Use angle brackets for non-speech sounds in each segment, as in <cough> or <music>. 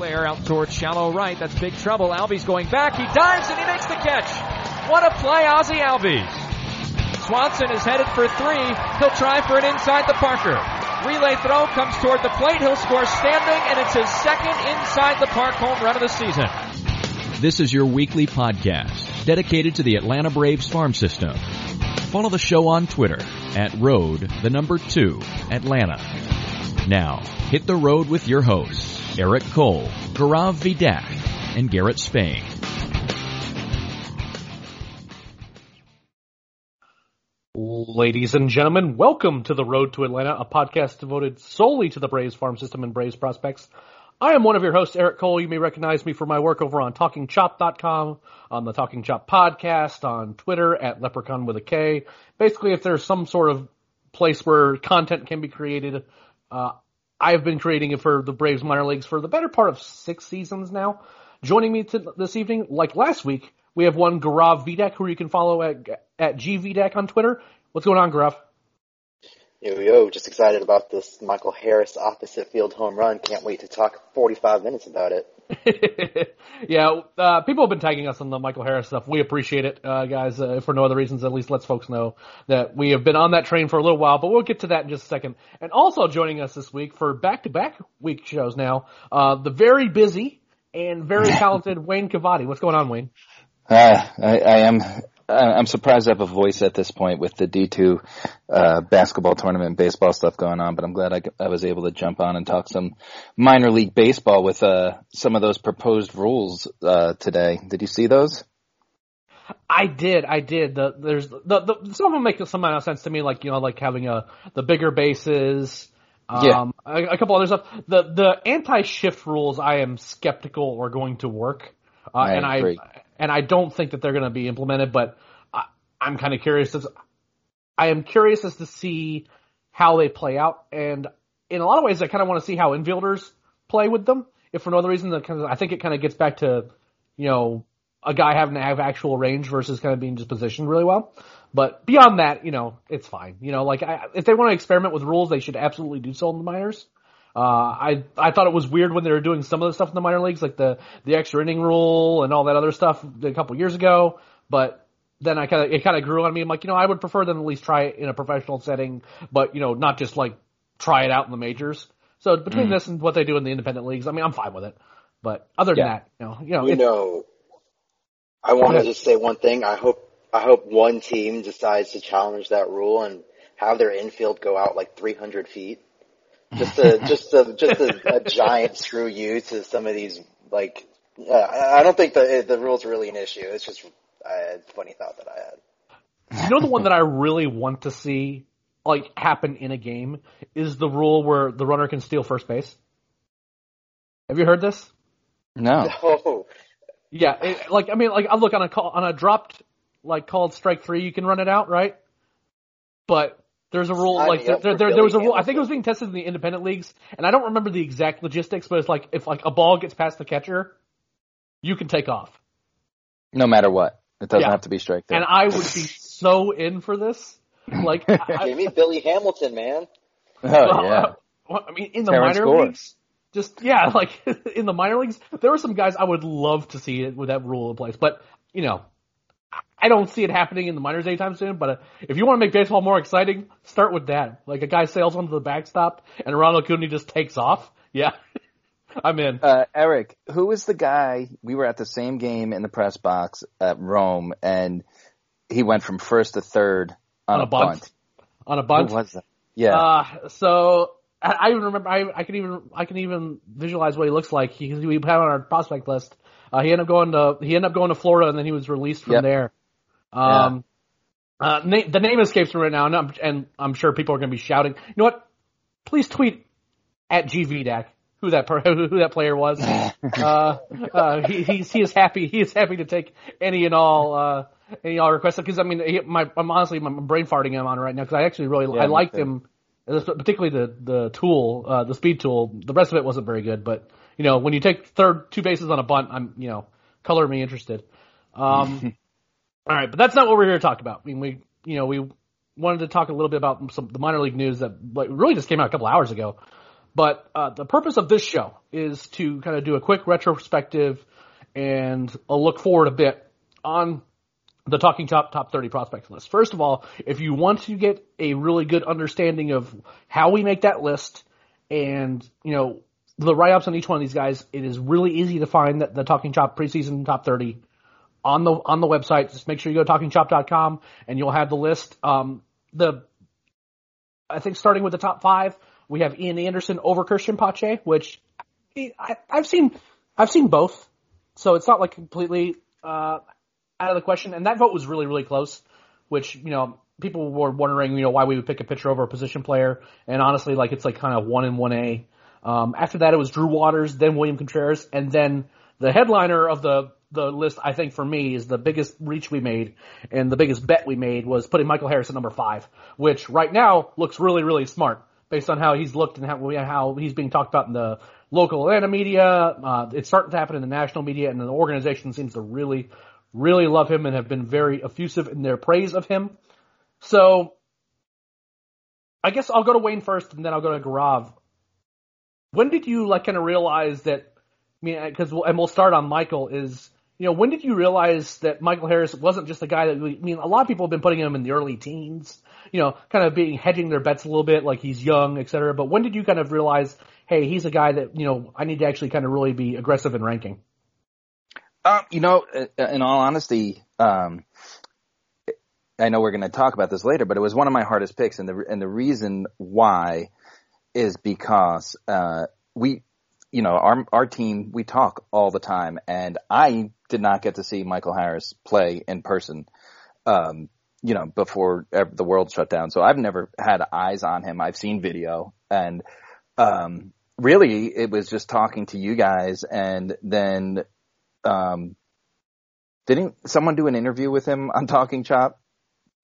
Flare out towards shallow right. That's big trouble. Albies going back. He dives and he makes the catch. What a play, Ozzie Albies. Swanson is headed for three. He'll try for an inside the Parker. Relay throw comes toward the plate. He'll score standing, and it's his second inside the park home run of the season. This is your weekly podcast dedicated to the Atlanta Braves farm system. Follow the show on Twitter at road the number two Atlanta. Now, hit the road with your hosts, Eric Cole, Gaurav Vidak, and Garrett Spain. Ladies and gentlemen, welcome to the Road to Atlanta, a podcast devoted solely to the Braves farm system and Braves prospects. I am one of your hosts, Eric Cole. You may recognize me for my work over on TalkingChop.com, on the Talking Chop podcast, on Twitter at Leprechaun with a K. Basically, if there's some sort of place where content can be created, uh, I've been creating it for the Braves minor leagues for the better part of six seasons now. Joining me to, this evening, like last week, we have one Gaurav Vidak, who you can follow at at GVDAC on Twitter. What's going on, Gaurav? Yo, yo, just excited about this Michael Harris opposite field home run. Can't wait to talk 45 minutes about it. <laughs> yeah, uh, people have been tagging us on the Michael Harris stuff. We appreciate it, uh, guys, uh, for no other reasons. At least lets folks know that we have been on that train for a little while, but we'll get to that in just a second. And also joining us this week for back-to-back week shows now, uh, the very busy and very <laughs> talented Wayne Cavadi. What's going on, Wayne? Uh, I, I am I'm surprised I have a voice at this point with the D2 uh, basketball tournament, baseball stuff going on, but I'm glad I, I, was able to jump on and talk some minor league baseball with uh, some of those proposed rules uh, today. Did you see those? I did, I did. The, there's the, the some of them make some amount of sense to me, like you know, like having a the bigger bases. Um, yeah. a, a couple other stuff. The the anti shift rules, I am skeptical are going to work. Uh, I and agree. I and I don't think that they're going to be implemented. But I, I'm kind of curious. As, I am curious as to see how they play out, and in a lot of ways, I kind of want to see how infielders play with them. If for no other reason, kind I think it kind of gets back to, you know, a guy having to have actual range versus kind of being just positioned really well. But beyond that, you know, it's fine. You know, like I, if they want to experiment with rules, they should absolutely do so in the minors. Uh, I I thought it was weird when they were doing some of the stuff in the minor leagues, like the the extra inning rule and all that other stuff a couple years ago. But then I kind of it kind of grew on me. I'm like, you know, I would prefer them at least try it in a professional setting, but you know, not just like try it out in the majors. So between mm. this and what they do in the independent leagues, I mean, I'm fine with it. But other than yeah. that, you know, you know, you know, I want to just say one thing. I hope I hope one team decides to challenge that rule and have their infield go out like 300 feet just a just a just a, a giant screw you to some of these like uh, I don't think the the rules are really an issue. It's just a funny thought that I had. You know the one that I really want to see like happen in a game is the rule where the runner can steal first base. Have you heard this? No. <laughs> No. Yeah, it, like I mean, like I look on a call on a dropped like called strike three, you can run it out, right? But there's a rule like there, there, there, there was a rule. I think it was being tested in the independent leagues, and I don't remember the exact logistics, but it's like if like a ball gets past the catcher, you can take off. No matter what, it doesn't yeah. have to be strike. And I would be <laughs> so in for this. Like, I, give me Billy Hamilton, man. Oh yeah. Uh, well, I mean, in the Terrance minor Gore. leagues, just yeah, <laughs> like in the minor leagues, there were some guys I would love to see it with that rule in place, but you know, I don't see it happening in the minors anytime soon, but uh, if you want to make baseball more exciting, start with that. Like a guy sails onto the backstop and Ronald Acuna just takes off. Yeah. <laughs> I'm in. Uh, Eric, who is the guy? We were at the same game in the press box at Rome, and he went from first to third on, on a, bunt. bunt. On a bunt. Who was that? Yeah. Uh, so I, I even remember. I, I can even I can even visualize what he looks like. He we had on our prospect list. Uh, he ended up going to he ended up going to Florida, and then he was released from yep. there. Um, yeah. uh, na- the name escapes me right now, and I'm, and I'm sure people are going to be shouting. You know what? Please tweet at GVDAC who that per- <laughs> who that player was. <laughs> uh, uh, he he's, he is happy. He is happy to take any and all uh, any all requests because I mean he, my I'm honestly I'm brain farting him on it right now because I actually really yeah, I liked him particularly the the tool uh, the speed tool. The rest of it wasn't very good, but you know when you take third two bases on a bunt, I'm you know color me interested. Um, <laughs> all right, but that's not what we're here to talk about. I mean we you know we wanted to talk a little bit about some the minor league news that like, really just came out a couple hours ago. But uh, the purpose of this show is to kind of do a quick retrospective and a look forward a bit on the Talking Chop Top 30 prospects list. First of all, if you want to get a really good understanding of how we make that list and, you know, the write-ups on each one of these guys, it is really easy to find that the Talking top preseason top 30 on the, on the website. Just make sure you go to talkingchop.com and you'll have the list. Um, the, I think starting with the top five, we have Ian Anderson over Cristian Pache, which I, have seen, I've seen both. So it's not like completely, uh, out of the question. And that vote was really, really close, which, you know, people were wondering, you know, why we would pick a pitcher over a position player. And honestly, like it's like kind of one in one A. Um, after that, it was Drew Waters, then William Contreras, and then the headliner of the the list, I think for me, is the biggest reach we made and the biggest bet we made was putting Michael Harris at number five, which right now looks really, really smart based on how he's looked and how, how he's being talked about in the local Atlanta media. Uh, it's starting to happen in the national media, and the organization seems to really, really love him and have been very effusive in their praise of him. So, I guess I'll go to Wayne first, and then I'll go to Gaurav. When did you like kind of realize that? I mean, because and we'll start on Michael. Is you know when did you realize that Michael Harris wasn't just a guy that I mean a lot of people have been putting him in the early teens you know, kind of being hedging their bets a little bit, like he's young, et cetera. But when did you kind of realize, hey, he's a guy that you know I need to actually kind of really be aggressive in ranking? Um, you know, uh, in all honesty, um, I know we're going to talk about this later, but it was one of my hardest picks, and the and the reason why is because uh, we, you know, our our team we talk all the time, and I did not get to see Michael Harris play in person. Um, you know, before the world shut down. So I've never had eyes on him. I've seen video and, um, really it was just talking to you guys and then, um, didn't someone do an interview with him on Talking Chop?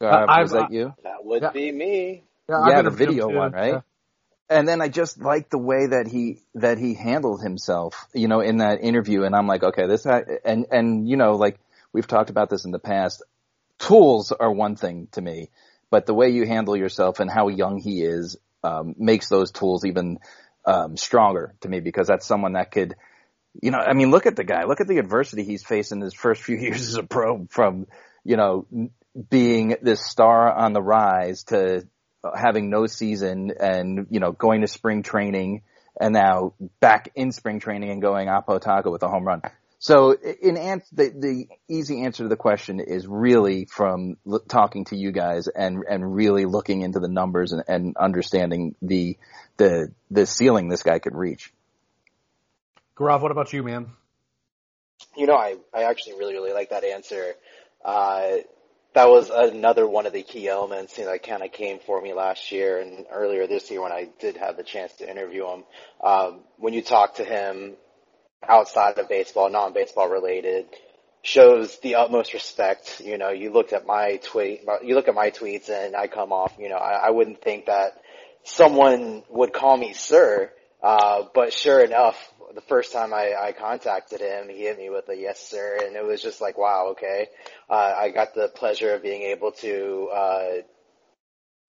Uh, uh was that you? That would yeah. be me. Yeah, yeah the video one, right? And then I just like the way that he that he handled himself, you know, in that interview. And I'm like, okay, this and and you know, like we've talked about this in the past tools are one thing to me, but the way you handle yourself and how young he is um, makes those tools even um, stronger to me because that's someone that could, you know, I mean, look at the guy, look at the adversity he's facing his first few <laughs> years as a pro from, you know, being this star on the rise to having no season and, you know, going to spring training and now back in spring training and going Oppo Taco with a home run. So in answer, the, the easy answer to the question is really from l- talking to you guys and, and really looking into the numbers and, and understanding the, the, the ceiling this guy could reach. Gaurav, what about you, man? You know, I, I actually really, really like that answer. Uh, that was another one of the key elements you know, that kind of came for me last year and earlier this year when I did have the chance to interview him. Um, when you talk to him outside of baseball, non-baseball related, shows the utmost respect. You know, you look at my tweet, you look at my tweets and I come off, you know, I, I wouldn't think that someone would call me sir, uh, but sure enough, the first time I, I contacted him, he hit me with a yes sir, and it was just like, wow, okay. Uh, I got the pleasure of being able to, uh,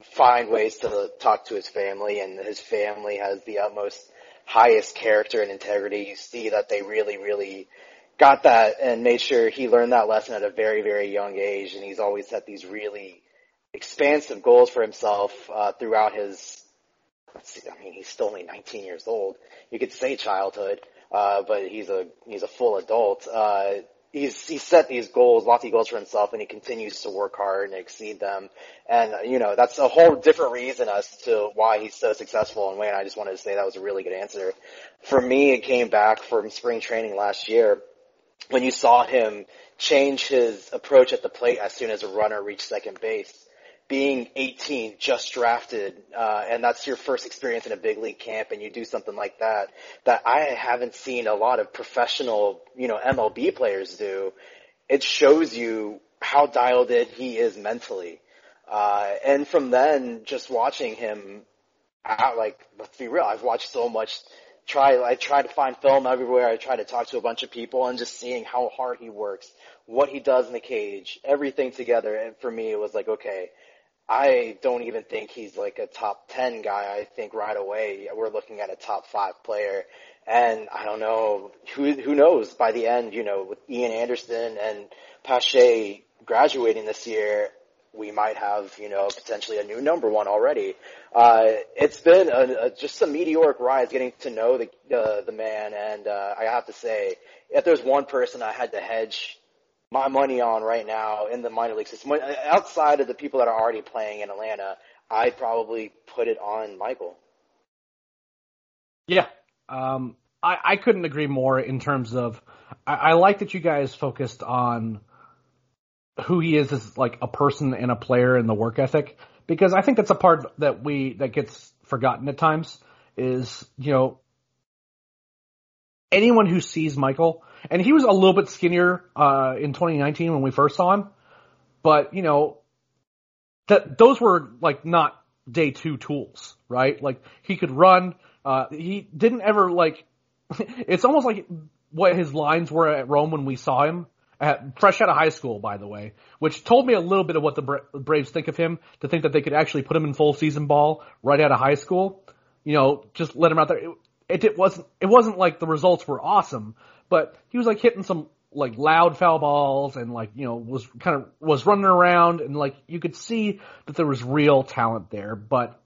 find ways to talk to his family, and his family has the utmost highest character and integrity. You see that they really, really got that and made sure he learned that lesson at a very, very young age. And he's always set these really expansive goals for himself uh, throughout his. I mean, he's still only 19 years old. You could say childhood, uh, but he's a he's a full adult. Uh, he's he set these goals, lofty goals for himself, and he continues to work hard and exceed them. And you know that's a whole different reason as to why he's so successful. And Wayne, I just wanted to say that was a really good answer. For me, it came back from spring training last year when you saw him change his approach at the plate as soon as a runner reached second base being 18, just drafted, uh, and that's your first experience in a big league camp, and you do something like that, that I haven't seen a lot of professional, you know, MLB players do. It shows you how dialed in he is mentally. Uh, and from then, just watching him, I, like, let's be real, I've watched so much try I try to find film everywhere. I try to talk to a bunch of people and just seeing how hard he works, what he does in the cage, everything together. And for me, it was like, okay, I don't even think he's like a top 10 guy. I think right away we're looking at a top five player. And I don't know, who, who knows by the end, you know, with Ian Anderson and Pache graduating this year, we might have, you know, potentially a new number one already. Uh, it's been a, a, just a meteoric rise getting to know the, uh, the man. And, uh, I have to say, if there's one person I had to hedge my money on right now in the minor league system. Outside of the people that are already playing in Atlanta, I'd probably put it on Michael. Yeah. Um, I, I couldn't agree more in terms of, I, I like that you guys focused on who he is as like a person and a player and the work ethic because I think that's a part that we, that gets forgotten at times is, you know, anyone who sees Michael, and he was a little bit skinnier uh, in 2019 when we first saw him, but you know, that those were like not day two tools, right? Like he could run. Uh, he didn't ever like. <laughs> it's almost like what his lines were at Rome when we saw him. At, fresh out of high school, by the way, which told me a little bit of what the Bra- Braves think of him. To think that they could actually put him in full season ball right out of high school, you know, just let him out there it, it wasn't it wasn't like the results were awesome, but he was like hitting some like loud foul balls and like you know was kind of was running around and like you could see that there was real talent there, but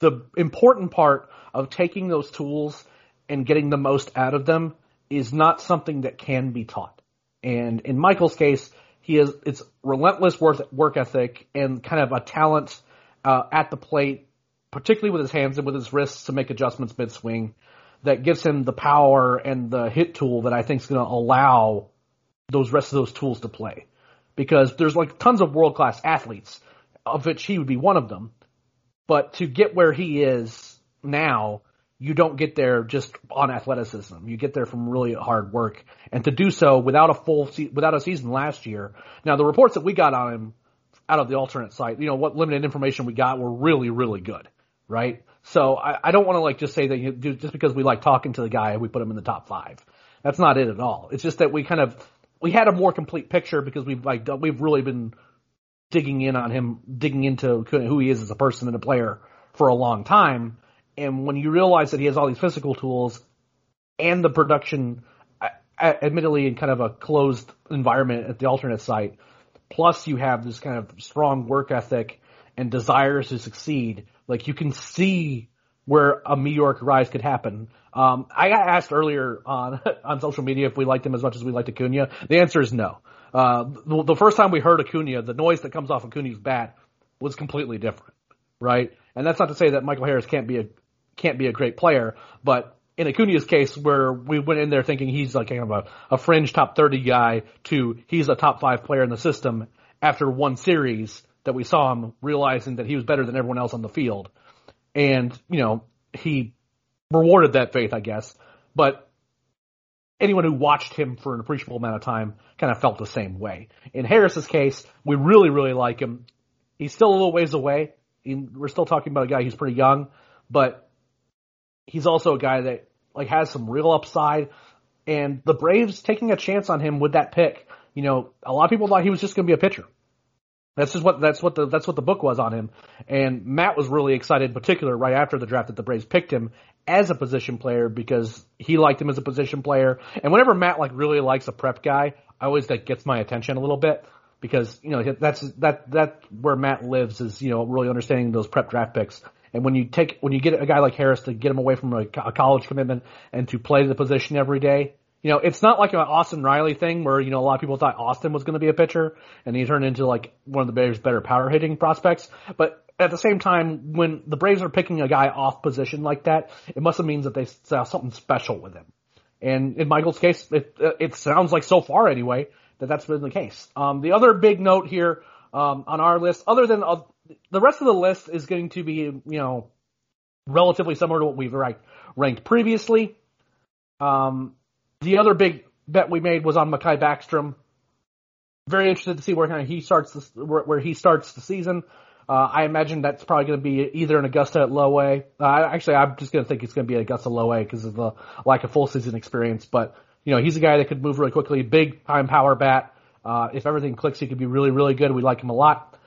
the important part of taking those tools and getting the most out of them is not something that can be taught. And in Michael's case, he is it's relentless work work ethic and kind of a talent uh, at the plate particularly with his hands and with his wrists to make adjustments mid swing, that gives him the power and the hit tool that I think is going to allow those rest of those tools to play. Because there's like tons of world class athletes, of which he would be one of them. But to get where he is now, you don't get there just on athleticism. You get there from really hard work, and to do so without a full se- without a season last year. Now the reports that we got on him out of the alternate site, you know, what limited information we got were really really good right? So I, I don't want to like just say that you, just because we like talking to the guy, we put him in the top five. That's not it at all. It's just that we kind of we had a more complete picture because we've like we've really been digging in on him, digging into who he is as a person and a player for a long time. And when you realize that he has all these physical tools and the production, admittedly in kind of a closed environment at the alternate site, plus you have this kind of strong work ethic and desires to succeed, like you can see where a meteoric rise could happen. Um, I got asked earlier on <laughs> on social media if we liked him as much as we liked Acuna. The answer is no. Uh, the, the, first time we heard Acuna, the noise that comes off Acuna's bat was completely different, right? And that's not to say that Michael Harris can't be a can't be a great player, but in Acuna's case, where we went in there thinking he's like kind of a, a fringe top 30 guy to he's a top five player in the system after one series, that we saw him realizing that he was better than everyone else on the field. And, you know, he rewarded that faith, I guess. But anyone who watched him for an appreciable amount of time kind of felt the same way. In Harris's case, we really, really like him. He's still a little ways away. We're still talking about a guy who's pretty young, but he's also a guy that like has some real upside. And the Braves taking a chance on him with that pick, you know, a lot of people thought he was just going to be a pitcher. That's just what that's what the that's what the book was on him. And Matt was really excited, in particular, right after the draft that the Braves picked him as a position player because he liked him as a position player. And whenever Matt like really likes a prep guy, I always that gets my attention a little bit because you know that's that that where Matt lives is you know really understanding those prep draft picks. And when you take when you get a guy like Harris to get him away from a, a college commitment and to play the position every day, you know, it's not like an Austin Riley thing where, you know, a lot of people thought Austin was going to be a pitcher and he turned into like one of the Braves' better power hitting prospects. But at the same time, when the Braves are picking a guy off position like that, it must have means that they saw something special with him. And in Michael's case, it, it sounds like so far anyway that that's been the case. Um, the other big note here um, on our list, other than uh, the rest of the list, is going to be you know relatively similar to what we've ranked, ranked previously. Um, the other big bet we made was on Makhi Backstrom. Very interested to see where he starts where, where he starts the season. Uh, I imagine that's probably going to be either in Augusta at low A. Uh, actually, I'm just going to think it's going to be an Augusta low A because of the lack of full season experience. But you know, he's a guy that could move really quickly, big time power bat. Uh, if everything clicks, he could be really, really good. We like him a lot.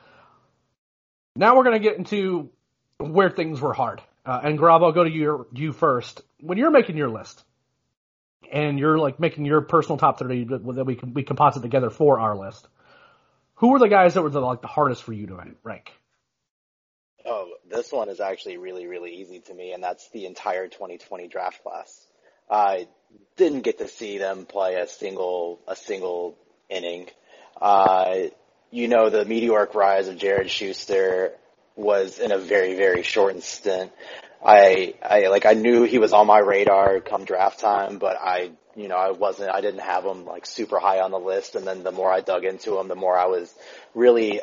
Now we're going to get into where things were hard. Uh, and Grab, I'll go to you, you first. When you're making your list, and you're like making your personal top 30 that we can we composite together for our list. Who were the guys that were the, like the hardest for you to rank? Oh, this one is actually really really easy to me, and that's the entire 2020 draft class. I didn't get to see them play a single a single inning. Uh, you know, the meteoric rise of Jared Shuster was in a very very shortened stint. I, I like I knew he was on my radar come draft time, but I, you know, I wasn't, I didn't have him like super high on the list. And then the more I dug into him, the more I was really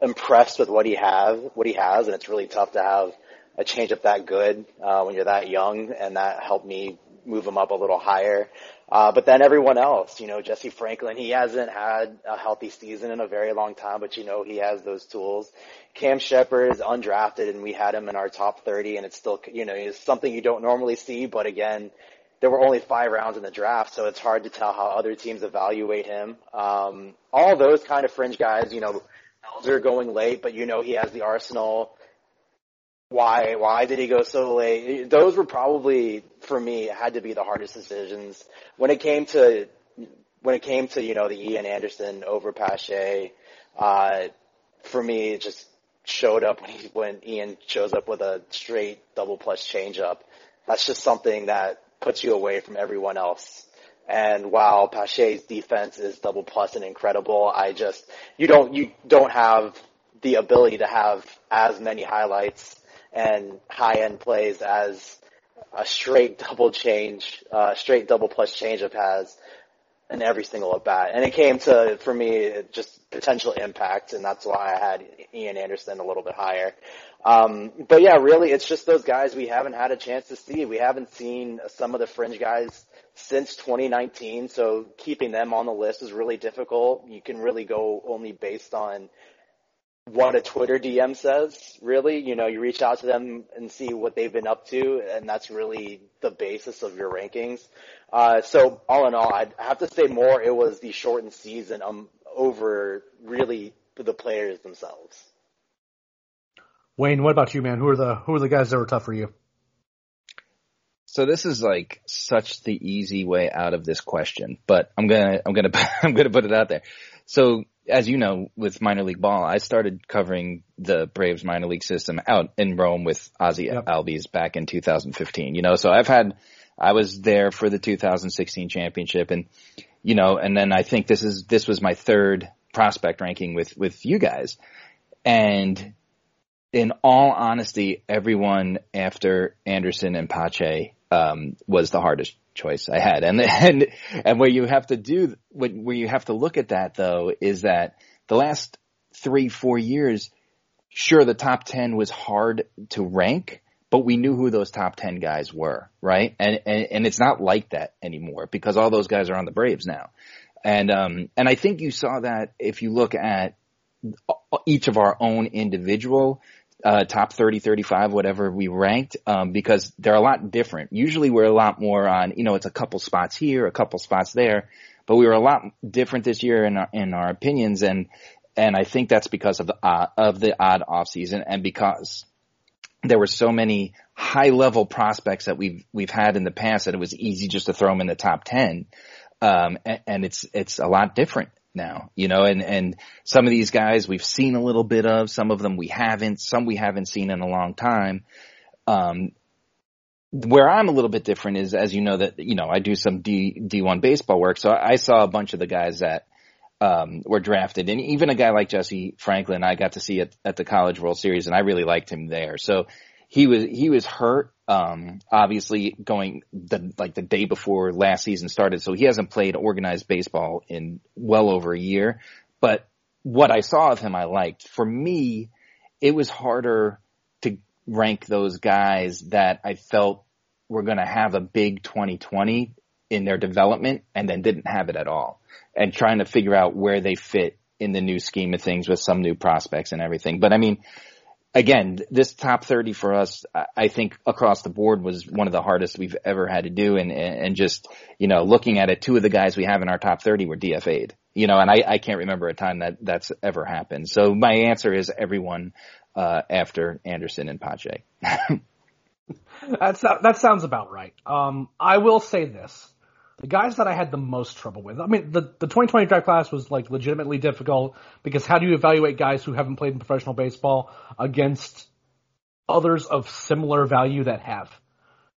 impressed with what he has, what he has. And it's really tough to have a changeup that good uh, when you're that young, and that helped me move him up a little higher. Uh, but then everyone else, you know, Jesse Franklin, he hasn't had a healthy season in a very long time, but you know, he has those tools. Cam Shepherd is undrafted and we had him in our top 30 and it's still, you know, it's something you don't normally see, but again, there were only five rounds in the draft, so it's hard to tell how other teams evaluate him. Um, all those kind of fringe guys, you know, Elder going late, but you know he has the arsenal why why did he go so late? Those were probably for me had to be the hardest decisions when it came to when it came to you know the Ian Anderson over Pache. Uh, for me, it just showed up when he when Ian shows up with a straight double plus changeup. That's just something that puts you away from everyone else. And while Pache's defense is double plus and incredible, I just you don't you don't have the ability to have as many highlights and high end plays as a straight double change, uh, straight double plus changeup has in every single at bat. And it came to, for me, it just potential impact, and that's why I had Ian Anderson a little bit higher. Um, but yeah, really, it's just those guys we haven't had a chance to see. We haven't seen some of the fringe guys since 2019, so keeping them on the list is really difficult. You can really go only based on what a Twitter DM says, really. You know, you reach out to them and see what they've been up to, and that's really the basis of your rankings. Uh, so all in all, I'd have to say more it was the shortened season um, over really the players themselves. Wayne, what about you, man? Who are the who are the guys that were tough for you? So this is like such the easy way out of this question, but I'm gonna I'm gonna <laughs> I'm gonna put it out there. So as you know, with minor league ball, I started covering the Braves minor league system out in Rome with Ozzie yep. Albies back in 2015. You know, so I've had, I was there for the 2016 championship, and you know, and then I think this is this was my third prospect ranking with with you guys, and in all honesty, everyone after Anderson and Pache um, was the hardest choice I had. And <laughs> and and where you have to do where you have to look at that though is that the last three four years, sure the top ten was hard to rank, but we knew who those top ten guys were, right? And and, and it's not like that anymore because all those guys are on the Braves now. And um and I think you saw that if you look at each of our own individual uh, top 30, 35, whatever we ranked, um, because they're a lot different. Usually we're a lot more on, you know, it's a couple spots here, a couple spots there, but we were a lot different this year in our, in our opinions. And, and I think that's because of the, uh, of the odd off season and because there were so many high level prospects that we've, we've had in the past that it was easy just to throw them in the top 10. Um, and, and it's, it's a lot different now, you know, and, and some of these guys we've seen a little bit of, some of them we haven't, some we haven't seen in a long time. Um, where I'm a little bit different is, as you know, that you know I do some D D1 baseball work, so I saw a bunch of the guys that um, were drafted, and even a guy like Jesse Franklin, I got to see at, at the College World Series, and I really liked him there. So he was he was hurt, um, obviously going the like the day before last season started, so he hasn't played organized baseball in well over a year. But what I saw of him, I liked. For me, it was harder to rank those guys that I felt were going to have a big 2020 in their development and then didn't have it at all and trying to figure out where they fit in the new scheme of things with some new prospects and everything. But I mean, again, this top 30 for us, I think across the board was one of the hardest we've ever had to do. And, and just, you know, looking at it, two of the guys we have in our top 30 were DFA'd, you know, and I, I can't remember a time that that's ever happened. So my answer is everyone, uh, after Anderson and Pache. <laughs> That's, that sounds about right. Um, I will say this. The guys that I had the most trouble with, I mean, the, the 2020 draft class was like legitimately difficult because how do you evaluate guys who haven't played in professional baseball against others of similar value that have?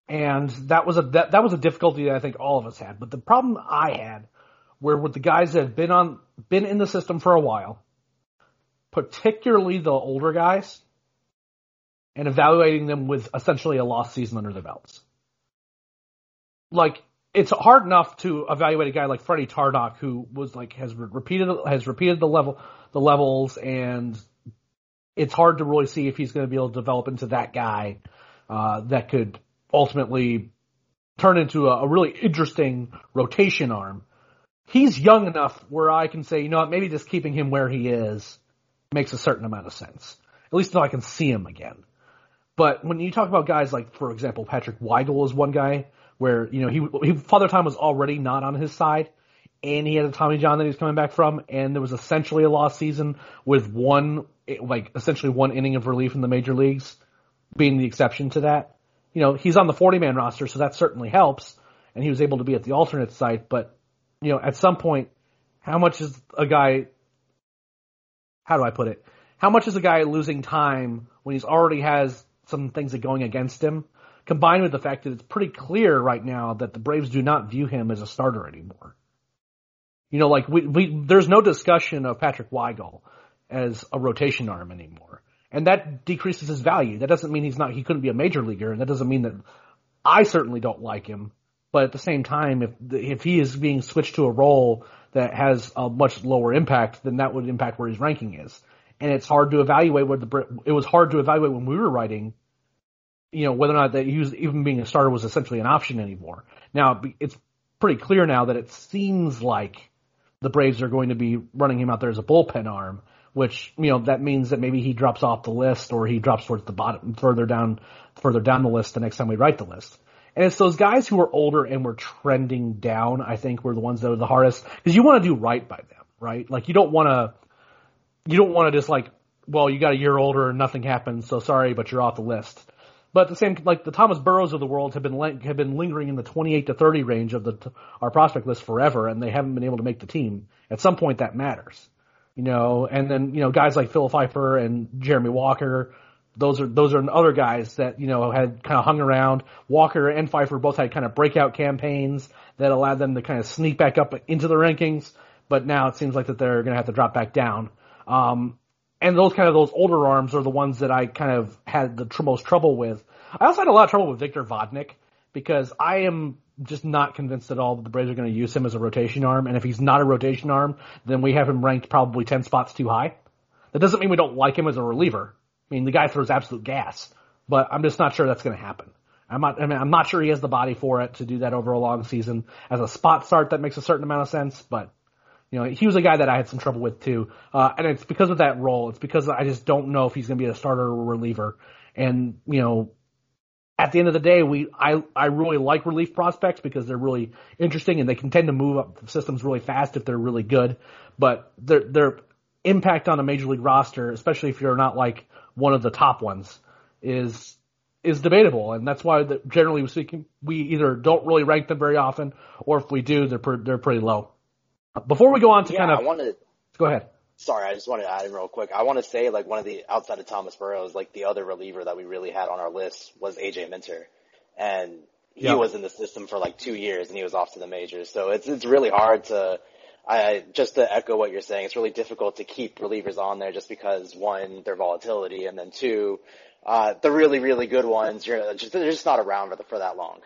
And that was a, that, that was a difficulty that I think all of us had. But the problem I had were with the guys that have been on, been in the system for a while, particularly the older guys, and evaluating them with essentially a lost season under their belts. Like, it's hard enough to evaluate a guy like Freddy Tarnok who was like has repeated has repeated the level the levels and it's hard to really see if he's going to be able to develop into that guy uh, that could ultimately turn into a, a, really interesting rotation arm. He's young enough where I can say, you know what, maybe just keeping him where he is makes a certain amount of sense. At least until I can see him again. But when you talk about guys like, for example, Patrick Weigel is one guy where you know he, he Father Time was already not on his side, and he had a Tommy John that he was coming back from, and there was essentially a lost season with one like essentially one inning of relief in the major leagues being the exception to that. You know, he's on the 40 man roster, so that certainly helps, and he was able to be at the alternate site. But you know, at some point, how much is a guy? How do I put it? How much is a guy losing time when he's already has some things that going against him, combined with the fact that it's pretty clear right now that the Braves do not view him as a starter anymore. You know, like we, we there's no discussion of Patrick Weigel as a rotation arm anymore. And that decreases his value. That doesn't mean he's not he couldn't be a major leaguer, and that doesn't mean that I certainly don't like him. But at the same time, if if he is being switched to a role that has a much lower impact, then that would impact where his ranking is and it's hard to evaluate what the it was hard to evaluate when we were writing, you know, whether or not that he was, even being a starter was essentially an option anymore. Now it's pretty clear now that it seems like the Braves are going to be running him out there as a bullpen arm, which you know that means that maybe he drops off the list or he drops towards the bottom further down further down the list the next time we write the list. And it's those guys who are older and were trending down, I think, were the ones that are the hardest because you want to do right by them, right? Like you don't want to you don't want to just like, well, you got a year older and nothing happened, so sorry, but you're off the list. But the same, like the Thomas Burrows of the world have been have been lingering in the 28 to 30 range of the our prospect list forever, and they haven't been able to make the team. At some point, that matters, you know. And then you know guys like Phil Pfeiffer and Jeremy Walker, those are those are other guys that you know had kind of hung around. Walker and Pfeiffer both had kind of breakout campaigns that allowed them to kind of sneak back up into the rankings. But now it seems like that they're going to have to drop back down. Um, and those kind of those older arms are the ones that I kind of had the tr- most trouble with. I also had a lot of trouble with Victor Vodnik because I am just not convinced at all that the Braves are going to use him as a rotation arm. And if he's not a rotation arm, then we have him ranked probably 10 spots too high. That doesn't mean we don't like him as a reliever. I mean, the guy throws absolute gas, but I'm just not sure that's going to happen. I'm not, I mean, I'm not sure he has the body for it to do that over a long season. As a spot start, that makes a certain amount of sense, but you know, he was a guy that I had some trouble with too. Uh, and it's because of that role. It's because I just don't know if he's going to be a starter or a reliever. And, you know, at the end of the day, we, I, I really like relief prospects because they're really interesting and they can tend to move up systems really fast if they're really good. But their, their impact on a major league roster, especially if you're not like one of the top ones, is, is debatable. And that's why the, generally speaking, we either don't really rank them very often or if we do, they're, per, they're pretty low. Before we go on to yeah, kind of, I wanted. Go ahead. Sorry, I just wanted to add in real quick. I want to say like one of the outside of Thomas Burrows, like the other reliever that we really had on our list was AJ Minter. and he was in the system for like two years and he was off to the majors. So it's it's really hard to. I just to echo what you're saying, it's really difficult to keep relievers on there just because one, their volatility, and then two, uh, the really really good ones, you're just they're just not around for the, for that long.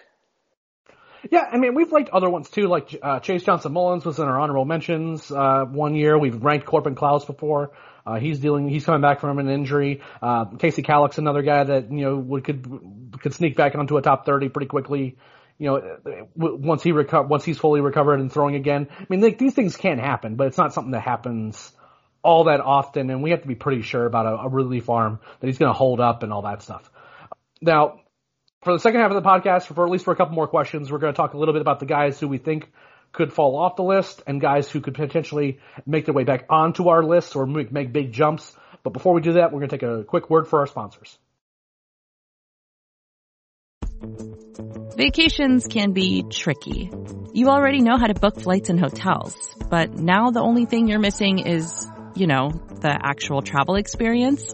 Yeah, I mean, we've liked other ones too, like uh, Chase Johnson Mullins was in our honorable mentions uh, one year. We've ranked Corbin Clouse before. Uh, he's dealing, he's coming back from an injury. Uh, Kasey Kalich's another guy that you know would, could could sneak back onto a top thirty pretty quickly. You know, once he reco- once he's fully recovered and throwing again. I mean, like, these things can happen, but it's not something that happens all that often, and we have to be pretty sure about a, a relief arm that he's going to hold up and all that stuff. Now, for the second half of the podcast, for at least for a couple more questions, we're going to talk a little bit about the guys who we think could fall off the list and guys who could potentially make their way back onto our list or make, make big jumps. But before we do that, we're going to take a quick word for our sponsors. Vacations can be tricky. You already know how to book flights and hotels, but now the only thing you're missing is, you know, the actual travel experience.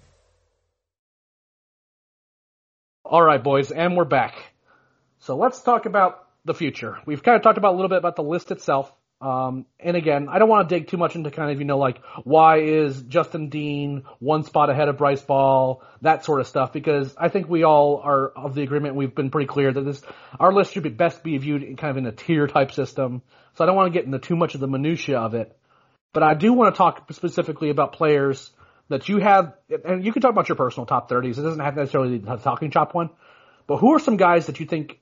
All right, boys, and we're back. So let's talk about the future. We've kind of talked about a little bit about the list itself. Um, and again, I don't want to dig too much into kind of, you know, like why is Justin Dean one spot ahead of Bryce Ball, that sort of stuff, because I think we all are of the agreement. We've been pretty clear that this, our list should be best be viewed in kind of in a tier type system. So I don't want to get into too much of the minutia of it, but I do want to talk specifically about players that you have, and you can talk about your personal top 30s. It doesn't have to necessarily the talking chop one, but who are some guys that you think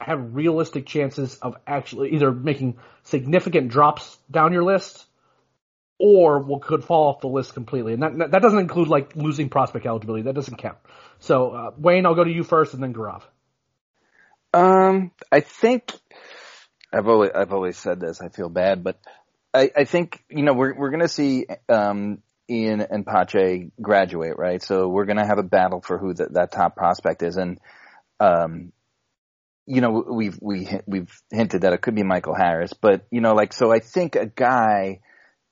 have realistic chances of actually either making significant drops down your list or will, could fall off the list completely? And that, that doesn't include like losing prospect eligibility. That doesn't count. So, uh, Wayne, I'll go to you first and then Gaurav. Um, I think I've always, I've always said this. I feel bad, but I, I think, you know, we're, we're going to see, um, Ian and Pache graduate, right? So we're going to have a battle for who the, that top prospect is. And, um, you know, we've, we, we've hinted that it could be Michael Harris, but, you know, like, so I think a guy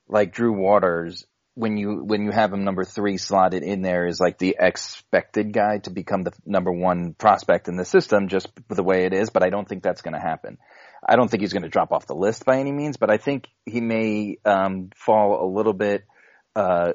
like Drew Waters, when you, when you have him number three slotted in there is like the expected guy to become the number one prospect in the system just the way it is, but I don't think that's going to happen. I don't think he's going to drop off the list by any means, but I think he may, um, fall a little bit, uh,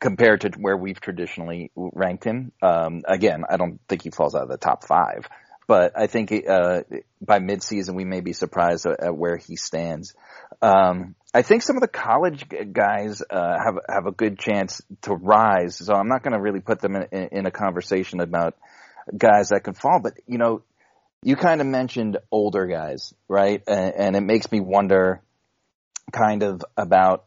compared to where we've traditionally ranked him. Um, again, I don't think he falls out of the top five, but I think uh, by midseason we may be surprised at, at where he stands. Um, I think some of the college guys uh, have have a good chance to rise, so I'm not going to really put them in, in, in a conversation about guys that can fall. But you know, you kind of mentioned older guys, right? And, and it makes me wonder, kind of about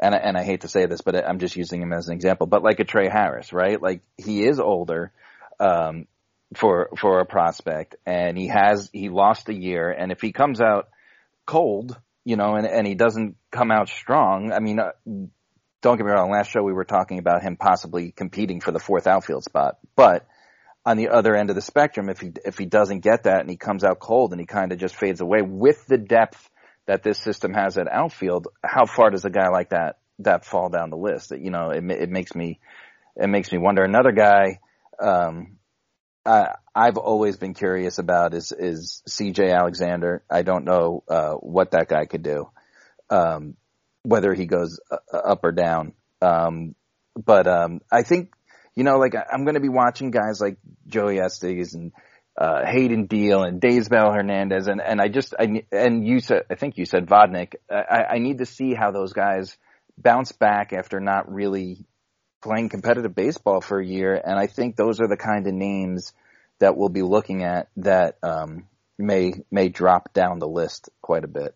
and I, and I hate to say this, but I'm just using him as an example. But like a Trey Harris, right? Like he is older um, for for a prospect, and he has he lost a year, and if he comes out cold, you know, and and he doesn't come out strong, I mean. Uh, don't get me wrong. Last show we were talking about him possibly competing for the fourth outfield spot, but on the other end of the spectrum, if he if he doesn't get that and he comes out cold and he kind of just fades away with the depth that this system has at outfield, how far does a guy like that that fall down the list? You know, it it makes me it makes me wonder. Another guy um, I, I've always been curious about is is C.J. Alexander. I don't know uh, what that guy could do, um, whether he goes uh, up or down. Um, but um, I think you know, like I'm going to be watching guys like Joey Estes and uh, Hayden Deal and Daysbel Hernandez, and and I just I and you said I think you said Vodnik. I, I need to see how those guys bounce back after not really playing competitive baseball for a year, and I think those are the kind of names that we'll be looking at that um, may may drop down the list quite a bit.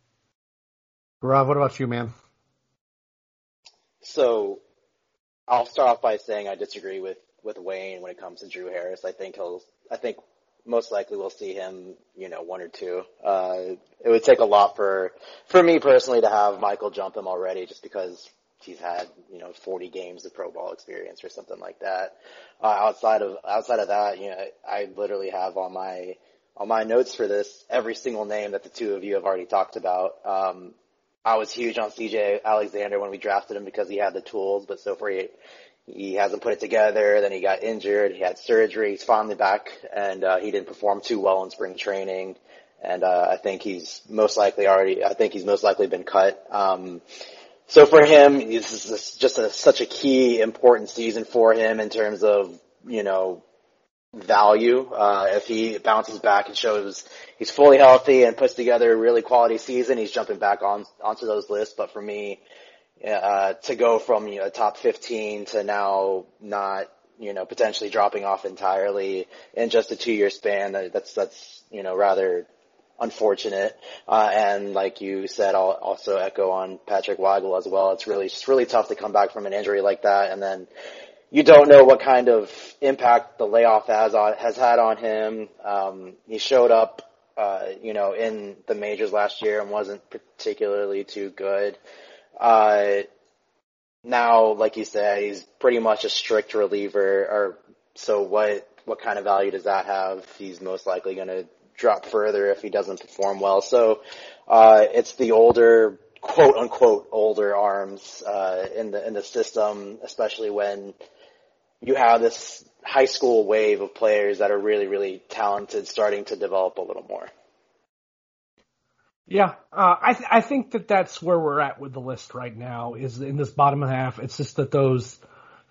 Rob, what about you, man? So, I'll start off by saying I disagree with with Wayne when it comes to Drew Harris. I think he'll. I think most likely we'll see him, you know, one or two. Uh, it would take a lot for for me personally to have Michael jump him already, just because he's had you know 40 games of pro ball experience or something like that. Uh, outside of outside of that, you know, I literally have on my on my notes for this every single name that the two of you have already talked about. Um, I was huge on CJ Alexander when we drafted him because he had the tools, but so far he he hasn't put it together. Then he got injured. He had surgery. He's finally back, and uh, he didn't perform too well in spring training. And uh, I think he's most likely already. I think he's most likely been cut. Um, so for him, this is just a, such a key, important season for him in terms of, you know, value. Uh, if he bounces back and shows he's fully healthy and puts together a really quality season, he's jumping back on onto those lists. But for me, uh, to go from you know top 15 to now not, you know, potentially dropping off entirely in just a two year span, that's that's you know rather unfortunate. Uh, and like you said, I'll also echo on Patrick Weigel as well. It's really, it's really tough to come back from an injury like that. And then you don't know what kind of impact the layoff has on, has had on him. Um, he showed up, uh, you know, in the majors last year and wasn't particularly too good. Uh, now, like you said, he's pretty much a strict reliever or so what, what kind of value does that have? He's most likely going to drop further if he doesn't perform well. So uh, it's the older, quote unquote, older arms uh, in the in the system, especially when you have this high school wave of players that are really, really talented, starting to develop a little more. Yeah, uh, I th- I think that that's where we're at with the list right now. Is in this bottom half. It's just that those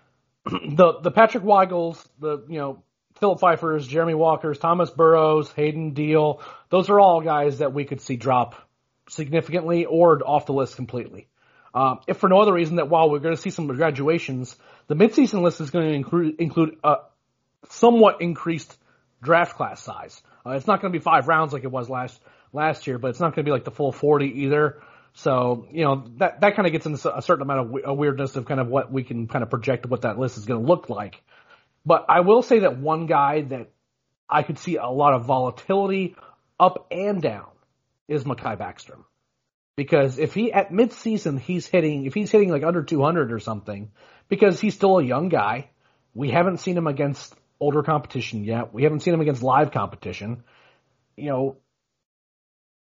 <clears throat> the the Patrick Weigels, the you know Philip Pfeifer's, Jeremy Walker's, Thomas Burrows, Hayden Deal. Those are all guys that we could see drop significantly or off the list completely. Um, if for no other reason that while we're going to see some graduations, the midseason list is going to include, include a somewhat increased draft class size. Uh, it's not going to be five rounds like it was last last year, but it's not going to be like the full 40 either. So, you know, that, that kind of gets into a certain amount of weirdness of kind of what we can kind of project what that list is going to look like. But I will say that one guy that I could see a lot of volatility up and down is Makhi Backstrom. Because if he at midseason he's hitting if he's hitting like under 200 or something, because he's still a young guy, we haven't seen him against older competition yet. We haven't seen him against live competition. You know,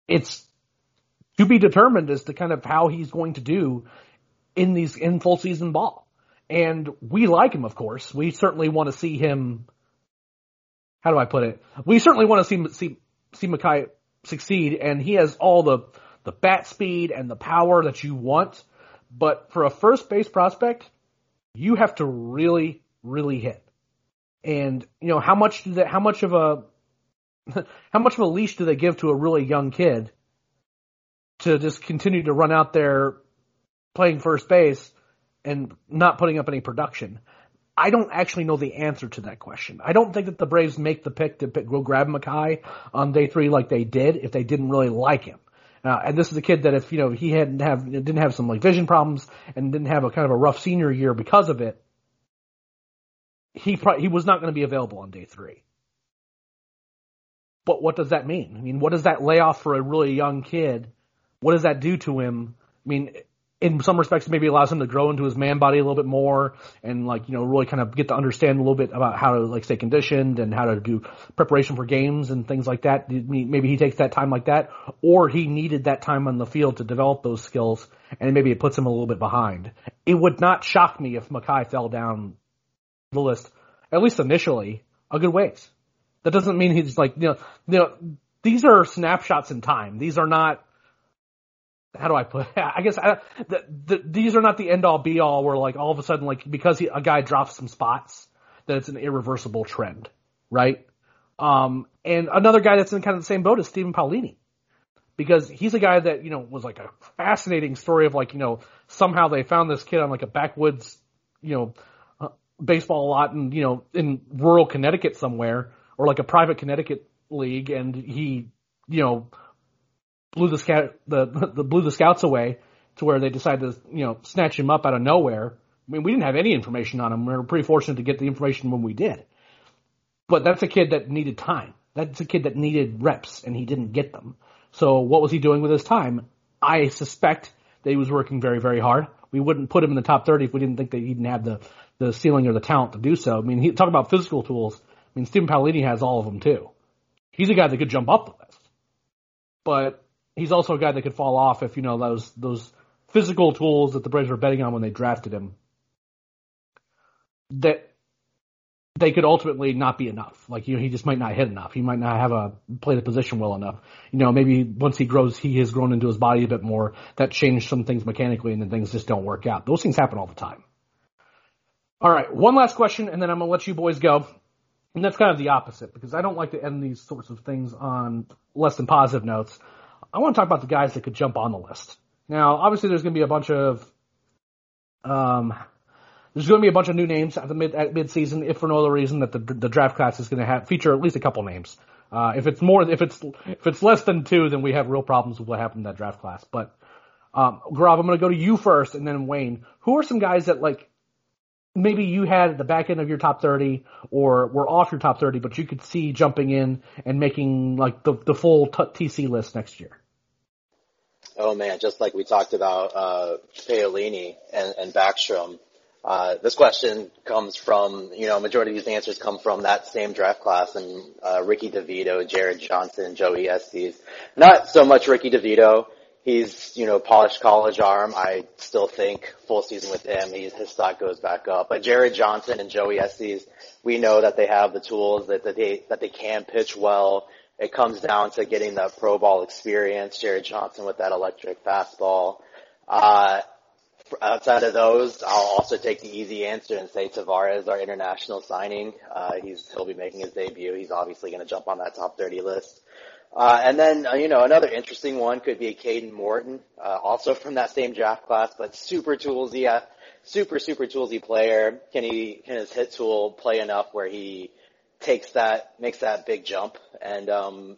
it's to be determined as to kind of how he's going to do in these in full season ball. And we like him, of course. We certainly want to see him. How do I put it? We certainly want to see see see Makhi succeed, and he has all the the bat speed and the power that you want. But for a first base prospect, you have to really, really hit. And you know how much they, how much of a <laughs> how much of a leash do they give to a really young kid to just continue to run out there playing first base and not putting up any production? I don't actually know the answer to that question. I don't think that the Braves make the pick to pick, go grab Makhi on day three like they did if they didn't really like him. Uh, and this is a kid that if you know he hadn't have didn't have some like vision problems and didn't have a kind of a rough senior year because of it, he pro- he was not going to be available on day three. But what does that mean? I mean, what does that layoff for a really young kid? What does that do to him? I mean, in some respects maybe allows him to grow into his man body a little bit more and like, you know, really kind of get to understand a little bit about how to like stay conditioned and how to do preparation for games and things like that. Maybe he takes that time like that or he needed that time on the field to develop those skills and maybe it puts him a little bit behind. It would not shock me if Makhi fell down the list, at least initially, a good ways. That doesn't mean he's like, you know, you know, these are snapshots in time. These are not how do I put? It? <laughs> I guess I, the, the, these are not the end all be all. Where like all of a sudden, like because he, a guy drops some spots, that it's an irreversible trend, right? Um, and another guy that's in kind of the same boat is Stephen Paolini. Because he's a guy that, you know, was like a fascinating story of like, you know, somehow they found this kid on like a backwoods, you know, uh, baseball lot in, you know, in rural Connecticut somewhere, or like a private Connecticut league, and he, you know, blew the scout, the, the blew the scouts away to where they decided to, you know, snatch him up out of nowhere. I mean, we didn't have any information on him. We were pretty fortunate to get the information when we did. But that's a kid that needed time. That's a kid that needed reps, and he didn't get them. So what was he doing with his time? I suspect that he was working very, very hard. We wouldn't put him in the top 30 if we didn't think that he didn't have the, the ceiling or the talent to do so. I mean, he, talk about physical tools. I mean, Stephen Paolini has all of them too. He's a guy that could jump up the list. But he's also a guy that could fall off if, you know, those, those physical tools that the Braves were betting on when they drafted him that they could ultimately not be enough. Like, you know, he just might not hit enough. He might not have a play the position well enough. You know, maybe once he grows, he has grown into his body a bit more. That changed some things mechanically and then things just don't work out. Those things happen all the time. All right. One last question and then I'm to let you boys go. And that's kind of the opposite because I don't like to end these sorts of things on less than positive notes. I want to talk about the guys that could jump on the list. Now, obviously there's going to be a bunch of, um, there's going to be a bunch of new names at the mid at mid season, if for no other reason that the the draft class is going to have feature at least a couple names. Uh, if it's more, if it's if it's less than two, then we have real problems with what happened in that draft class. But um, I'm going to go to you first, and then Wayne. Who are some guys that like maybe you had the back end of your top 30 or were off your top 30, but you could see jumping in and making like the the full t- TC list next year? Oh man, just like we talked about uh, Paolini and, and Backstrom. Uh, this question comes from, you know, majority of these answers come from that same draft class and, uh, Ricky DeVito, Jared Johnson, Joey Estes. Not so much Ricky DeVito. He's, you know, polished college arm. I still think full season with him, he's, his stock goes back up. But Jared Johnson and Joey Estes, we know that they have the tools that, that they, that they can pitch well. It comes down to getting the pro ball experience. Jared Johnson with that electric fastball. Uh, outside of those, I'll also take the easy answer and say Tavarez, our international signing. Uh, he's he'll be making his debut. He's obviously going to jump on that top 30 list. Uh, and then, uh, you know, another interesting one could be Kadon Morton, uh, also from that same draft class, but super toolsy, uh, super, super toolsy player. Can he, can his hit tool play enough where he takes that, makes that big jump and, um,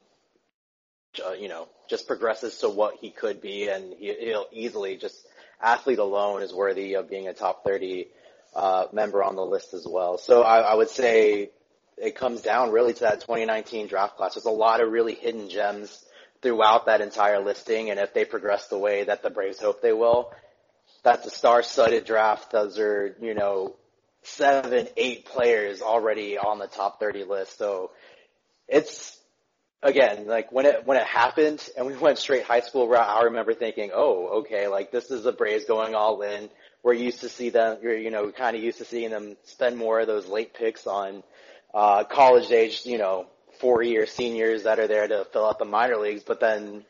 uh, you know, just progresses to what he could be and he, he'll easily just athlete alone is worthy of being a top 30 uh, member on the list as well. So I, I would say it comes down really to that 2019 draft class. There's a lot of really hidden gems throughout that entire listing, and if they progress the way that the Braves hope they will, that's a star-studded draft. Those are, you know, seven, eight players already on the top 30 list. So it's again, like when it when it happened and we <laughs> went straight high school route, I remember thinking, oh, okay, like this is the Braves going all in. We're used to see them, you're, you know, kind of used to seeing them spend more of those late picks on uh, college age, you know, four year seniors that are there to fill out the minor leagues. But then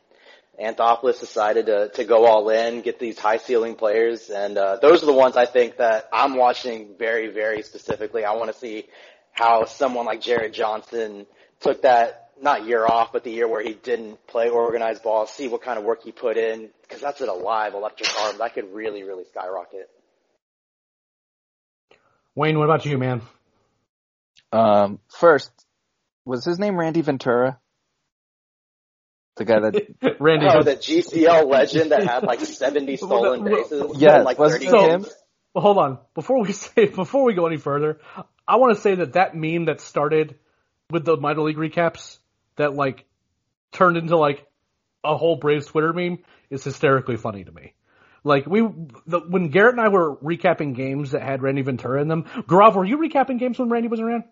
Anthopoulos decided to to go all in, get these high ceiling players, and uh, those are the ones I think that I'm watching very, very specifically. I want to see how someone like Jared Johnson took that not year off, but the year where he didn't play organized ball, see what kind of work he put in, because that's an alive electric arm. That could really, really skyrocket. Wayne, what about you, man? Um, first, was his name Randy Ventura? The guy that <laughs> Randy, oh, the GCL legend that had like seventy <laughs> stolen bases. Yes, like was 30 it him? Well, hold on. Before we <laughs> say, before we go any further, I want to say that that meme that started with the minor league recaps that like turned into like a whole Braves Twitter meme is hysterically funny to me. Like we, the, when Garrett and I were recapping games that had Randy Ventura in them, Grav, were you recapping games when Randy was around?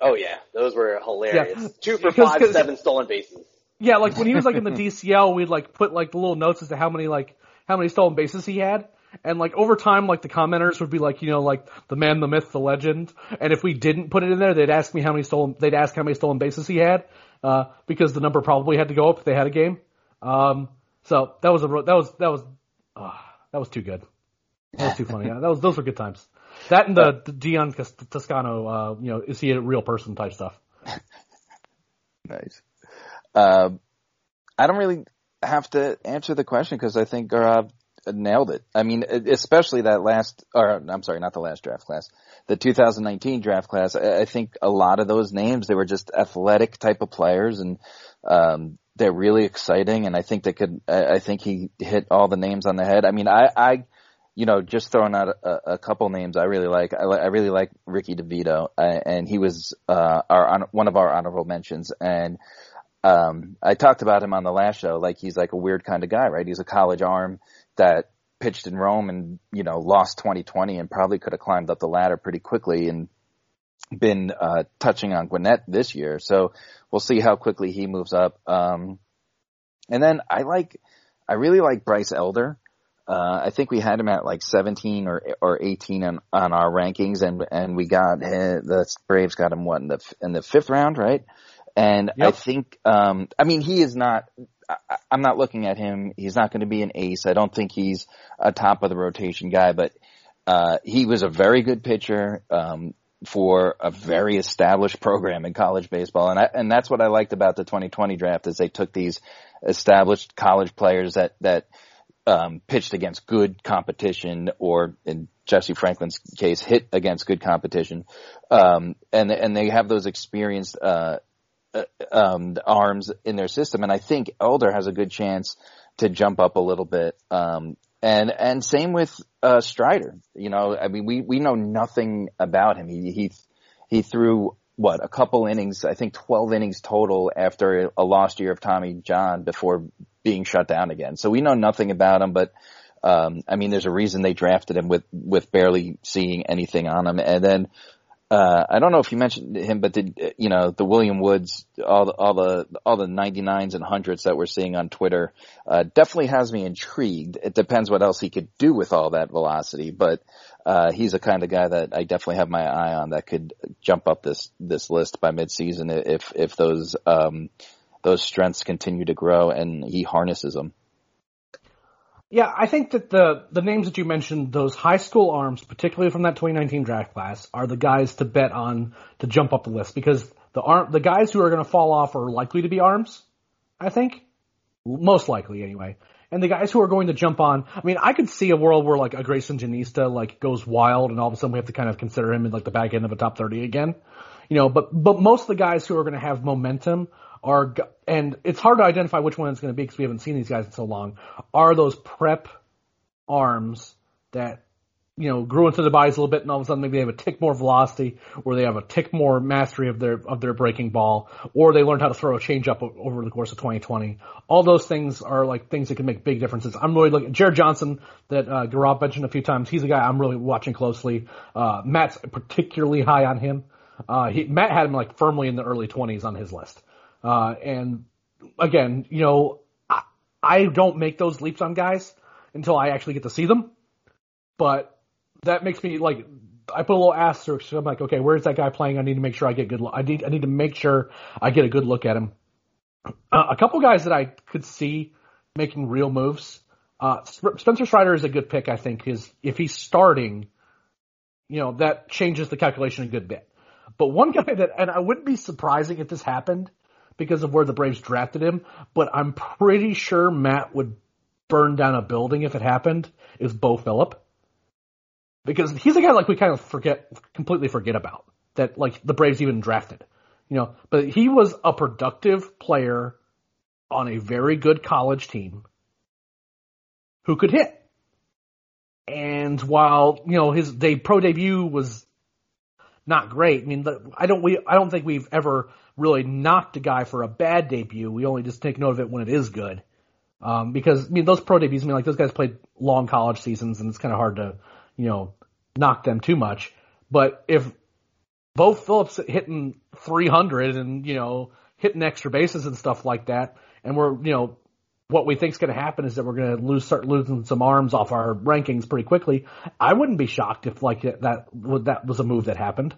Oh yeah, those were hilarious. Yeah. Two for <laughs> Because- five, because- seven stolen bases. Yeah, like when he was like in the <laughs> DCL, we'd like put like the little notes as to how many like how many stolen bases he had. And like over time, like the commenters would be like, you know, like the man, the myth, the legend. And if we didn't put it in there, they'd ask me how many stolen, they'd ask how many stolen bases he had, uh, because the number probably had to go up if they had a game. Um, so that was a, ro- that was, that was, uh, that was too good. That was too funny. <laughs> Yeah, that was, those were good times. That and the, the Dian Toscano, uh, you know, is he a real person type stuff. <laughs> Nice. Uh, I don't really have to answer the question because I think Gaurav nailed it. I mean, especially that last, or I'm sorry, not the last draft class, the 2019 draft class. I think a lot of those names, they were just athletic type of players and, um, they're really exciting. And I think they could, I think he hit all the names on the head. I mean, I, I, you know, just throwing out a, a couple names I really like. I, I really like Ricky DeVito, uh, and he was uh, our one of our honorable mentions. And um, I talked about him on the last show. Like he's like a weird kind of guy, right? He's a college arm that pitched in Rome and, you know, lost 2020 and probably could have climbed up the ladder pretty quickly and been, uh, touching on Gwinnett this year. So we'll see how quickly he moves up. Um, and then I like, I really like Bryce Elder. Uh, I think we had him at like 17 or or 18 on, on our rankings, and and we got him, the Braves got him what in the in the fifth round, right? And yep. I think, um, I mean, he is not I, am not looking at him. He's not going to be an ace. I don't think he's a top of the rotation guy, but uh, he was a very good pitcher um, for a very established program in college baseball, and I, and that's what I liked about the 2020 draft is they took these established college players that that um, pitched against good competition, or in Jesse Franklin's case, hit against good competition, um, and and they have those experienced uh, uh, um, arms in their system, and I think Elder has a good chance to jump up a little bit. Um, and and same with uh, Strider. You know, I mean, we we know nothing about him. He he he threw what a couple innings, I think twelve innings total after a lost year of Tommy John before being shut down again. So we know nothing about him, but. Um, I mean, there's a reason they drafted him with, with barely seeing anything on him. And then uh, I don't know if you mentioned him, but did you know the William Woods, all the all the all the 99s and hundreds that we're seeing on Twitter, uh, definitely has me intrigued. It depends what else he could do with all that velocity, but uh, he's the kind of guy that I definitely have my eye on that could jump up this this list by midseason if if those um, those strengths continue to grow and he harnesses them. Yeah, I think that the the names that you mentioned, those high school arms, particularly from that 2019 draft class, are the guys to bet on to jump up the list because the arm the guys who are going to fall off are likely to be arms. I think, most likely anyway. And the guys who are going to jump on, I mean, I could see a world where like a Greyson Jenista like goes wild, and all of a sudden we have to kind of consider him in like the back end of a top 30 again. You know, but but most of the guys who are going to have momentum are, and it's hard to identify which one it's going to be because we haven't seen these guys in so long, are those prep arms that, you know, grew into the bodies a little bit and all of a sudden maybe they have a tick more velocity or they have a tick more mastery of their, of their breaking ball or they learned how to throw a changeup over the course of 2020. All those things are like things that can make big differences. I'm really looking, Jared Johnson that, uh, mentioned a few times, he's a guy I'm really watching closely. Uh, Matt's particularly high on him. Uh, he, Matt had him like firmly in the early 20s on his list. Uh, and again, you know, I, I don't make those leaps on guys until I actually get to see them. But that makes me like, I put a little asterisk. I'm like, okay, where's that guy playing? I need to make sure I get good. I need, I need to make sure I get a good look at him. Uh, a couple guys that I could see making real moves. Uh, Spencer Strider is a good pick, I think, because if he's starting, you know, that changes the calculation a good bit. But one guy that, and I wouldn't be surprising if this happened, because of where the Braves drafted him, but I'm pretty sure Matt would burn down a building if it happened, is Beau Philip. Because he's a guy like we kind of forget, completely forget about. That like the Braves even drafted. You know, but he was a productive player on a very good college team who could hit. And while, you know, his pro debut was not great, I mean, I don't, we, I don't think we've ever really knocked a guy for a bad debut. We only just take note of it when it is good. Um, because, I mean, those pro debuts, I mean, like, those guys played long college seasons and it's kind of hard to, you know, knock them too much. But if Beau Philip's hitting 300 and, you know, hitting extra bases and stuff like that, and we're, you know, what we think is going to happen is that we're going to lose, start losing some arms off our rankings pretty quickly. I wouldn't be shocked if like that, that was a move that happened.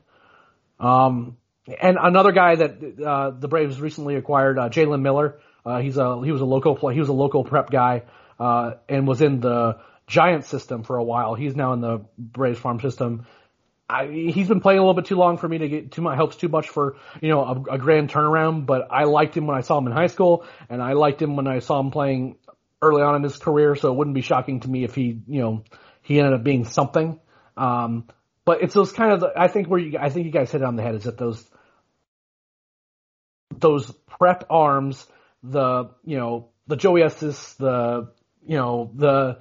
Um, and another guy that uh, the Braves recently acquired, uh, Jalen Miller. Uh, he's a he was a local play, he was a local prep guy uh, and was in the Giant system for a while. He's now in the Braves farm system. I, he's been playing a little bit too long for me to get too much hopes too much for you know a, a grand turnaround. But I liked him when I saw him in high school, and I liked him when I saw him playing early on in his career. So it wouldn't be shocking to me if he you know he ended up being something. Um, but it's those kind of I think where you I think you guys hit it on the head is that those those prep arms, the you know the Joey Estes, the you know the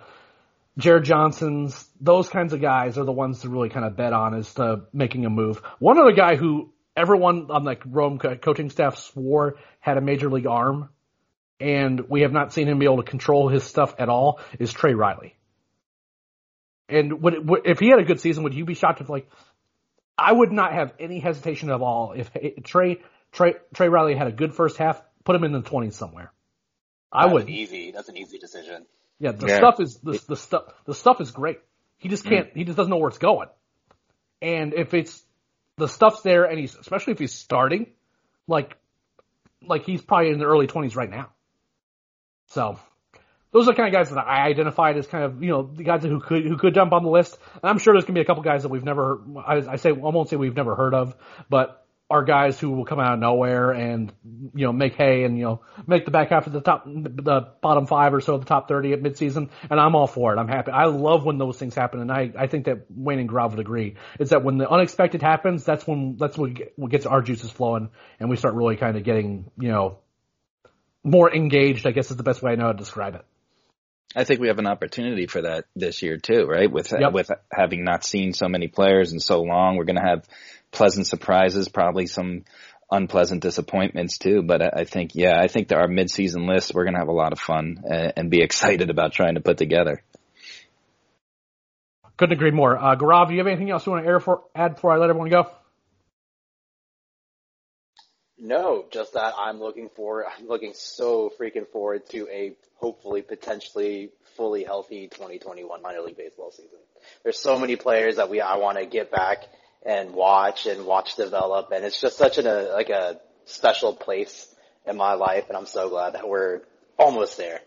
Jared Johnsons, those kinds of guys are the ones to really kind of bet on as to making a move. One other guy who everyone on the Rome coaching staff swore had a major league arm, and we have not seen him be able to control his stuff at all, is Trey Riley. And would, would, if he had a good season, would you be shocked if like I would not have any hesitation at all if Trey Trey Trey Riley had a good first half, put him in the twenties somewhere. I That's would easy. That's an easy decision. Yeah, the Yeah. stuff is the the stuff the stuff is great. He just Mm. can't. He just doesn't know where it's going. And if it's the stuff's there, and he's especially if he's starting, like like he's probably in the early twenties right now. So those are the kind of guys that I identified as kind of you know the guys who could who could jump on the list. And I'm sure there's gonna be a couple guys that we've never. I, I say I won't say we've never heard of, but are guys who will come out of nowhere and you know make hay and you know make the back half of the top the bottom five or so of the top 30 at midseason and I'm all for it. I'm happy. I love when those things happen and I I think that Wayne and Grav would agree. Is that when the unexpected happens, that's when that's what, get, what gets our juices flowing and we start really kind of getting you know more engaged. I guess is the best way I know how to describe it. I think we have an opportunity for that this year too, right? With Yep. with having not seen so many players in so long, we're going to have pleasant surprises, probably some unpleasant disappointments too. But I, I think, yeah, I think that our midseason list, we're going to have a lot of fun and, and be <laughs> excited about trying to put together. Couldn't agree more. Uh, Gaurav, do you have anything else you want to air for, add before I let everyone go? No, just that I'm looking for. I'm looking so freaking forward to a hopefully potentially fully healthy 2021 minor league baseball season. There's so many players that we I want to get back and watch and watch develop, and it's just such an, a like a special place in my life, and I'm so glad that we're almost there.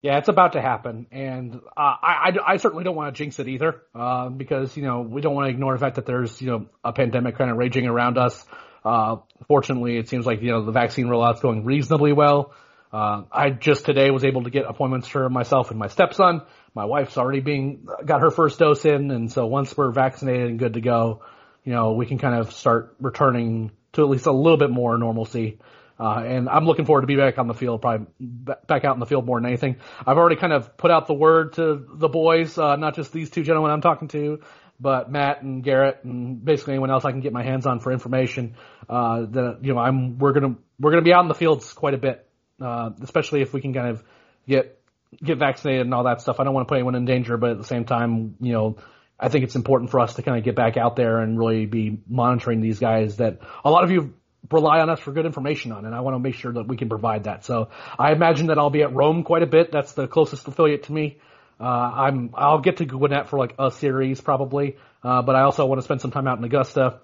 Yeah, it's about to happen, and uh, I, I, I certainly don't want to jinx it either, uh, because you know we don't want to ignore the fact that there's you know a pandemic kind of raging around us. Uh, fortunately, it seems like you know the vaccine rollout's going reasonably well. Uh, I just today was able to get appointments for myself and my stepson. My wife's already being got her first dose in, and so once we're vaccinated and good to go, you know we can kind of start returning to at least a little bit more normalcy. Uh, and I'm looking forward to be back on the field, probably back out in the field more than anything. I've already kind of put out the word to the boys, uh, not just these two gentlemen I'm talking to, but Matt and Garrett and basically anyone else I can get my hands on for information. Uh, that, you know, I'm, we're gonna, we're gonna be out in the fields quite a bit, uh, especially if we can kind of get, get vaccinated and all that stuff. I don't want to put anyone in danger, but at the same time, you know, I think it's important for us to kind of get back out there and really be monitoring these guys that a lot of you rely on us for good information on, and I want to make sure that we can provide that. So I imagine that I'll be at Rome quite a bit. That's the closest affiliate to me. Uh, I'm I'll get to Gwinnett for like a series probably, uh, but I also want to spend some time out in Augusta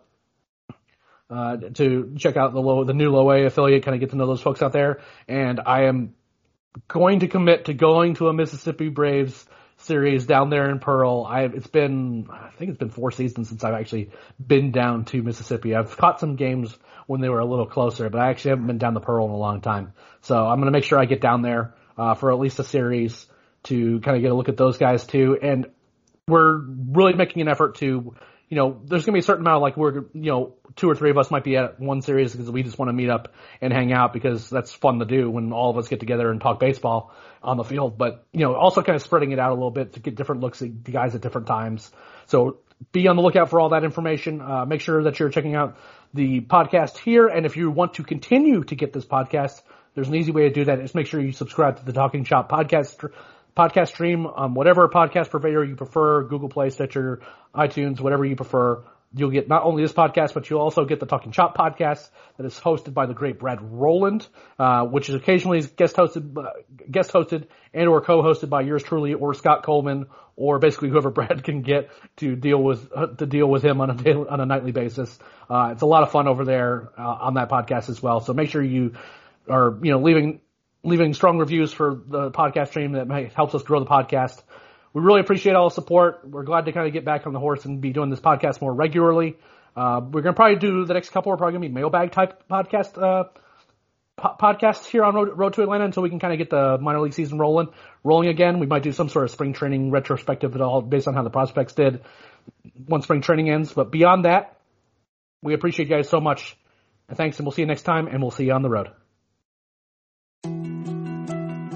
uh, to check out the low the new low A affiliate, kind of get to know those folks out there. And I am going to commit to going to a Mississippi Braves series down there in Pearl. I it's been I think it's been four seasons since I've actually been down to Mississippi. I've caught some games when they were a little closer, but I actually haven't been down the Pearl in a long time. So I'm going to make sure I get down there uh, for at least a series to kind of get a look at those guys too. And we're really making an effort to, you know, there's going to be a certain amount of like we're, you know, two or three of us might be at one series because we just want to meet up and hang out because that's fun to do when all of us get together and talk baseball on the field. But, you know, also kind of spreading it out a little bit to get different looks at the guys at different times. So be on the lookout for all that information. Uh, make sure that you're checking out the podcast here. And if you want to continue to get this podcast, there's an easy way to do that. Just make sure you subscribe to the Talking Chop podcast podcast stream on whatever podcast purveyor you prefer, Google Play, Stitcher, iTunes, whatever you prefer. You'll get not only this podcast, but you'll also get the Talking Chop podcast that is hosted by the great Brad Rowland, uh, which is occasionally guest hosted, uh, guest hosted and or co-hosted by yours truly or Scott Coleman or basically whoever <laughs> Brad can get to deal with uh, to deal with him on a daily, on a nightly basis. Uh, it's a lot of fun over there uh, on that podcast as well. So make sure you are you know leaving leaving strong reviews for the podcast stream that helps us grow the podcast. we really appreciate all the support. We're glad to kind of get back on the horse and be doing this podcast more regularly. Uh, we're gonna probably do the next couple. We're probably gonna be mailbag type podcast uh, po- podcasts here on Road, Road to Atlanta until we can kind of get the minor league season rolling rolling again. We might do some sort of spring training retrospective at all based on how the prospects did once spring training ends. But beyond that, we appreciate you guys so much. And thanks, and we'll see you next time, and we'll see you on the road.